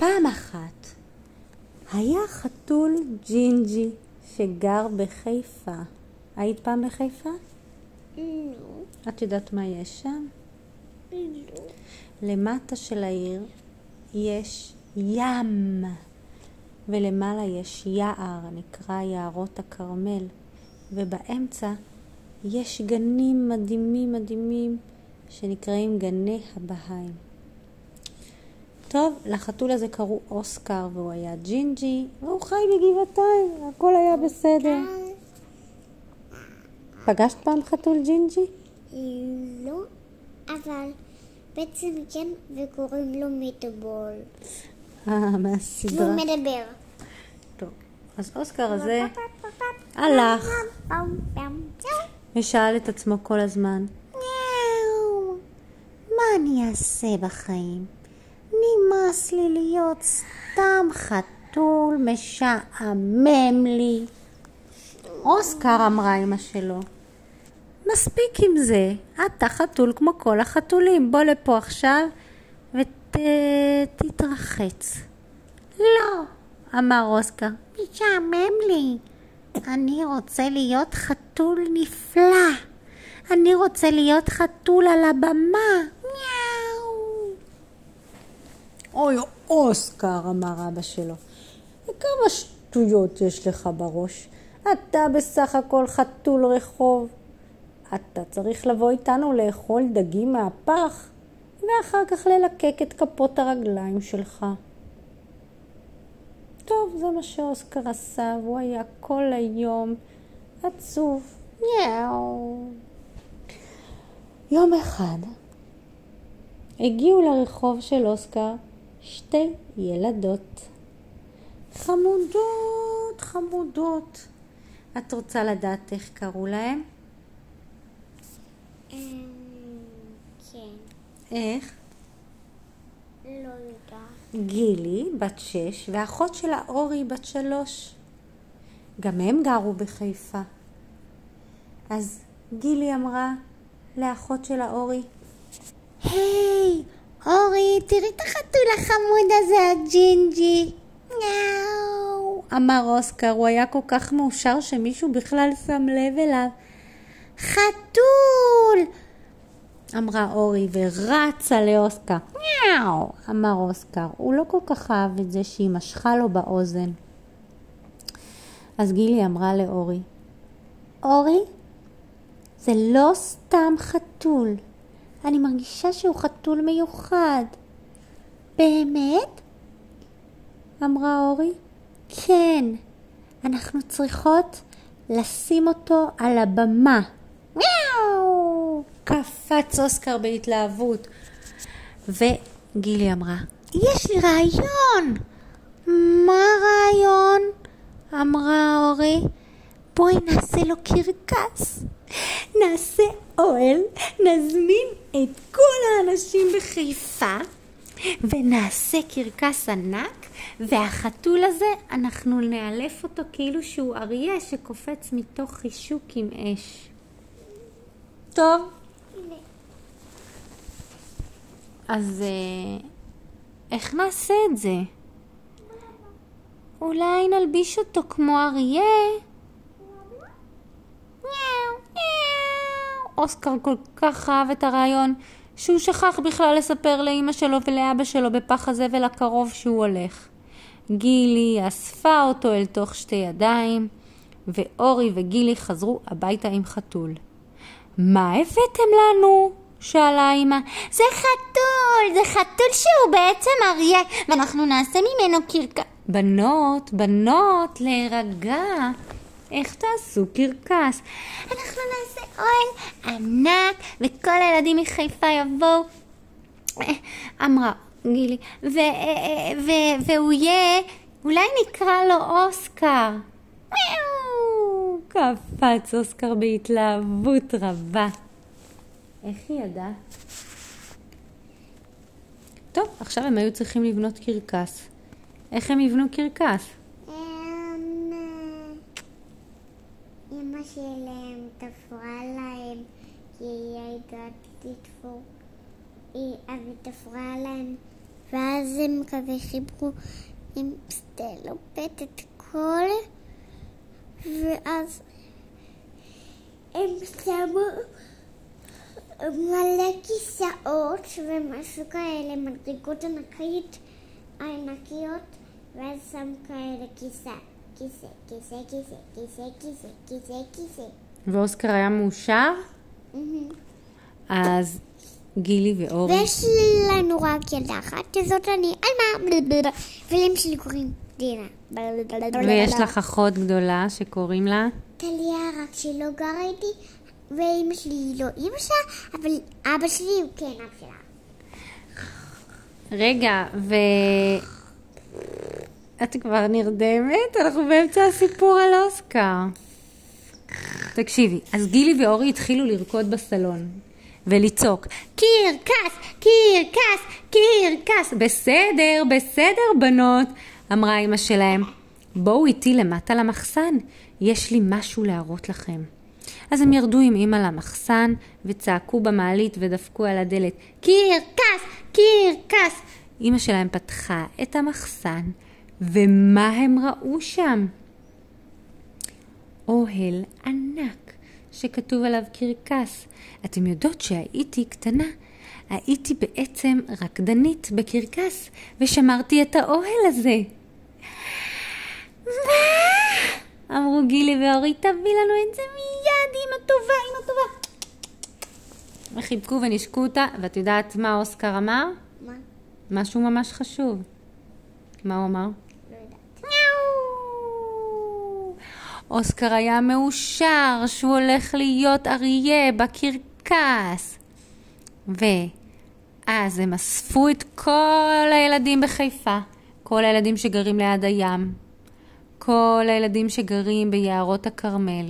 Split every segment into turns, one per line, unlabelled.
פעם אחת היה חתול ג'ינג'י שגר בחיפה. היית פעם בחיפה?
לא,
את יודעת מה יש שם?
לא.
למטה של העיר יש ים, ולמעלה יש יער, נקרא יערות הכרמל, ובאמצע יש גנים מדהימים מדהימים שנקראים גני הבהאים. טוב, לחתול הזה קראו אוסקר והוא היה ג'ינג'י והוא חי בגבעתיים, הכל היה בסדר. פגשת פעם חתול ג'ינג'י?
לא, אבל בעצם כן, וקוראים לו מטבול.
אה,
והוא
מהסדרה.
מדבר.
טוב, אז אוסקר הזה הלך ושאל את עצמו כל הזמן, "מיאו, מה אני אעשה בחיים? נמאס לי להיות סתם חתול משעמם לי. אוסקר אמרה אמא שלו, מספיק עם זה, אתה חתול כמו כל החתולים, בוא לפה עכשיו ותתרחץ. לא, אמר אוסקר, משעמם לי. אני רוצה להיות חתול נפלא. אני רוצה להיות חתול על הבמה. אוי, אוסקר, אמר אבא שלו. כמה שטויות יש לך בראש. אתה בסך הכל חתול רחוב. אתה צריך לבוא איתנו לאכול דגים מהפח, ואחר כך ללקק את כפות הרגליים שלך. טוב, זה מה שאוסקר עשה, והוא היה כל היום עצוב. יאו. יום אחד הגיעו לרחוב של אוסקר שתי ילדות. חמודות, חמודות. את רוצה לדעת איך קראו להם?
אמ, כן,
איך?
לא יודעת.
גילי, בת שש, ואחות שלה אורי, בת שלוש. גם הם גרו בחיפה. אז גילי אמרה לאחות שלה אורי, היי, אורי, תראי את החתול החמוד הזה, הג'ינג'י. יאו. אמר אוסקר, הוא היה כל כך מאושר שמישהו בכלל שם לב אליו. חתול! אמרה אורי ורצה לאוסקר. מיאו! אמר אוסקר. הוא לא כל כך אהב את זה שהיא משכה לו באוזן. אז גילי אמרה לאורי, אורי, זה לא סתם חתול. אני מרגישה שהוא חתול מיוחד. באמת? אמרה אורי. כן, אנחנו צריכות לשים אותו על הבמה. מיאו! קפץ אוסקר בהתלהבות. וגילי אמרה, יש לי רעיון! מה הרעיון? אמרה אורי. בואי נעשה לו קרקס. נעשה אוהל, נזמין את כל האנשים בחיפה ונעשה קרקס ענק והחתול הזה, אנחנו נאלף אותו כאילו שהוא אריה שקופץ מתוך חישוק עם אש. טוב. אז אה, איך נעשה את זה? אולי נלביש אותו כמו אריה? מיאו, מיאו. אוסקר כל כך אהב את הרעיון שהוא שכח בכלל לספר לאימא שלו ולאבא שלו בפח הזבל הקרוב שהוא הולך. גילי אספה אותו אל תוך שתי ידיים, ואורי וגילי חזרו הביתה עם חתול. מה הבאתם לנו? שאלה אמא.
זה חתול, זה חתול שהוא בעצם אריה, ואנחנו נעשה ממנו קרקס.
בנות, בנות, להירגע. איך תעשו קרקס?
אנחנו נעשה אוהל ענק, וכל הילדים מחיפה יבואו.
אמרה גילי, ו- ו- והוא יהיה, אולי נקרא לו אוסקר. קפץ אוסקר בהתלהבות רבה. איך היא ידעה? טוב, עכשיו הם היו צריכים לבנות קרקס. איך הם יבנו קרקס?
אמ, אמא שלהם תפרה להם, כי היא תפרה להם, ואז הם כזה חיברו עם סטלופט את כל, ואז הם שמו מלא כיסאות ומשהו כאלה, מדרגות ענקית, ענקיות, ואז שם כאלה כיסא, כיסא, כיסא, כיסא, כיסא, כיסא, כיסא, כיסא.
ואוסקר היה מאושר, אז גילי ואורי...
ויש לנו רק ילדה אחת, שזאת אני, על מה? ולאמא שלי קוראים דינה.
ויש לך אחות גדולה שקוראים לה?
טליה, רק שהיא לא גרה איתי, ואימא שלי היא לא אימא שלה, אבל אבא שלי הוא כן אבא שלה.
רגע, ו... את כבר נרדמת? אנחנו באמצע הסיפור על אוסקר. תקשיבי, אז גילי ואורי התחילו לרקוד בסלון ולצעוק קרקס, קרקס, קרקס. בסדר, בסדר, בנות, אמרה אמא שלהם. בואו איתי למטה למחסן, יש לי משהו להראות לכם. אז הם ירדו עם אמא למחסן וצעקו במעלית ודפקו על הדלת קרקס, קרקס. אמא שלהם פתחה את המחסן, ומה הם ראו שם? אוהל ענק שכתוב עליו קרקס. אתם יודעות שהייתי קטנה, הייתי בעצם רקדנית בקרקס ושמרתי את האוהל הזה. מה? אמרו גילי ואורי, תביא לנו את זה מיד, אמא טובה, אמא טובה. וחיבקו ונשקו אותה, ואת יודעת מה אוסקר אמר?
מה?
משהו ממש חשוב. מה הוא אמר?
לא יודעת.
אוסקר היה מאושר שהוא הולך להיות אריה בקרקס. ואז הם אספו את כל הילדים בחיפה, כל הילדים שגרים ליד הים, כל הילדים שגרים ביערות הכרמל,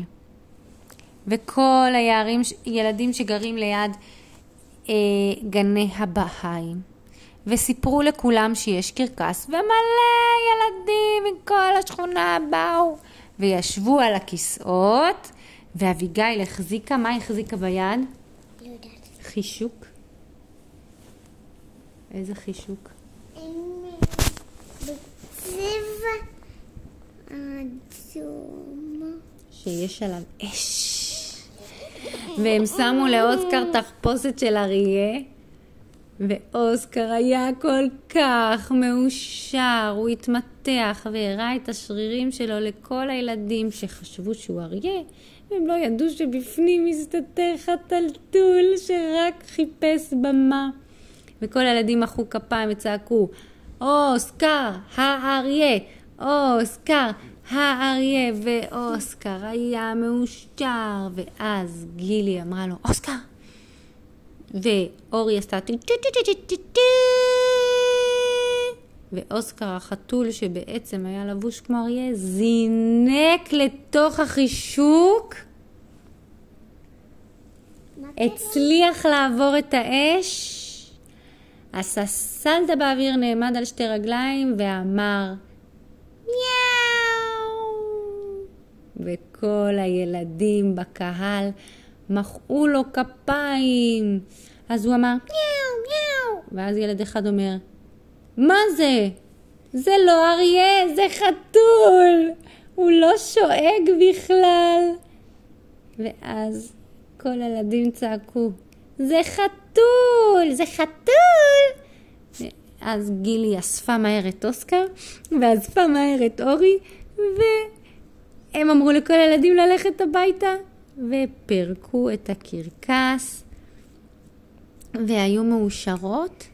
וכל היערים, ילדים שגרים ליד אה, גני הבהאים, וסיפרו לכולם שיש קרקס, ומלא ילדים מכל השכונה באו וישבו על הכיסאות, ואביגיל החזיקה, מה החזיקה ביד?
לא יודעת.
חישוק. איזה חישוק?
הם בצבע אדום.
שיש עליו אש. והם שמו לאוסקר תחפושת של אריה, ואוסקר היה כל כך מאושר, הוא התמתח והראה את השרירים שלו לכל הילדים שחשבו שהוא אריה, והם לא ידעו שבפנים מסתתר חתלתול שרק חיפש במה. וכל הילדים מחאו כפיים וצעקו, אוסקר, האריה, אוסקר, האריה, ואוסקר היה מאושר, ואז גילי אמרה לו, אוסקר, ואורי עשתה טי טי טי טי טי טי. ואוסקר החתול שבעצם היה לבוש כמו אריה זינק לתוך החישוק. הצליח לעבור את האש. עשה סלטה באוויר, נעמד על שתי רגליים ואמר מיהו וכל הילדים בקהל מחאו לו כפיים. אז הוא אמר מיהו מיהו ואז ילד אחד אומר מה זה? זה לא אריה, זה חתול. הוא לא שואג בכלל. ואז כל הילדים צעקו זה חתול, זה חתול. אז גילי אספה מהר את אוסקר ואספה מהר את אורי והם אמרו לכל הילדים ללכת הביתה ופירקו את הקרקס והיו מאושרות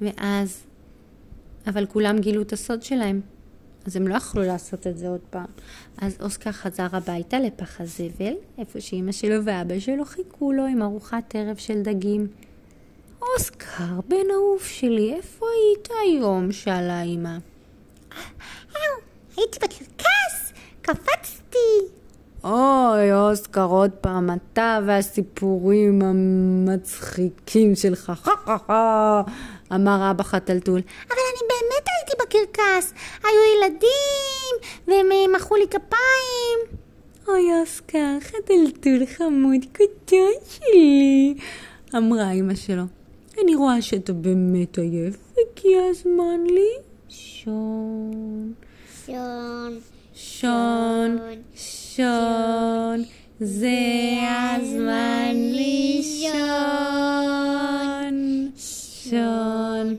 ואז אבל כולם גילו את הסוד שלהם אז הם לא יכלו לעשות את זה עוד פעם. אז אוסקר חזר הביתה לפח הזבל, איפה שאימא שלו ואבא שלו חיכו לו עם ארוחת ערב של דגים. אוסקר, בן אהוב שלי, איפה היית היום? שאלה אמא.
הייתי בקרקס, קפצתי.
אוי, אוסקר, עוד פעם אתה והסיפורים המצחיקים שלך, חה חה חה, אמר אבא חתלתול.
אבל אני באמת הייתי בקרקס. היו ילדים, והם אה, מחאו לי כפיים.
אוי, אוסקר, חתלתול חמוד קטן שלי, אמרה אמא שלו. אני רואה שאתה באמת עייף, הגיע הזמן לישון.
שון,
שון, שון, זה הזמן לישון. שון,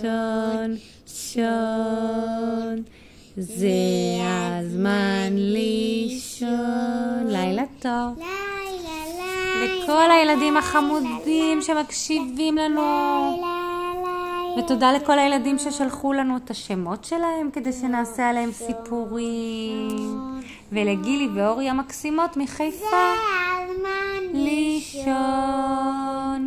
שון, שון, זה הזמן לישון. לילה טוב.
לילה, לילה.
לכל הילדים החמודים שמקשיבים לנו. ותודה לכל הילדים ששלחו לנו את השמות שלהם כדי שנעשה עליהם סיפורים. ולגילי ואורי המקסימות מחיפה.
זה הזמן
לישון.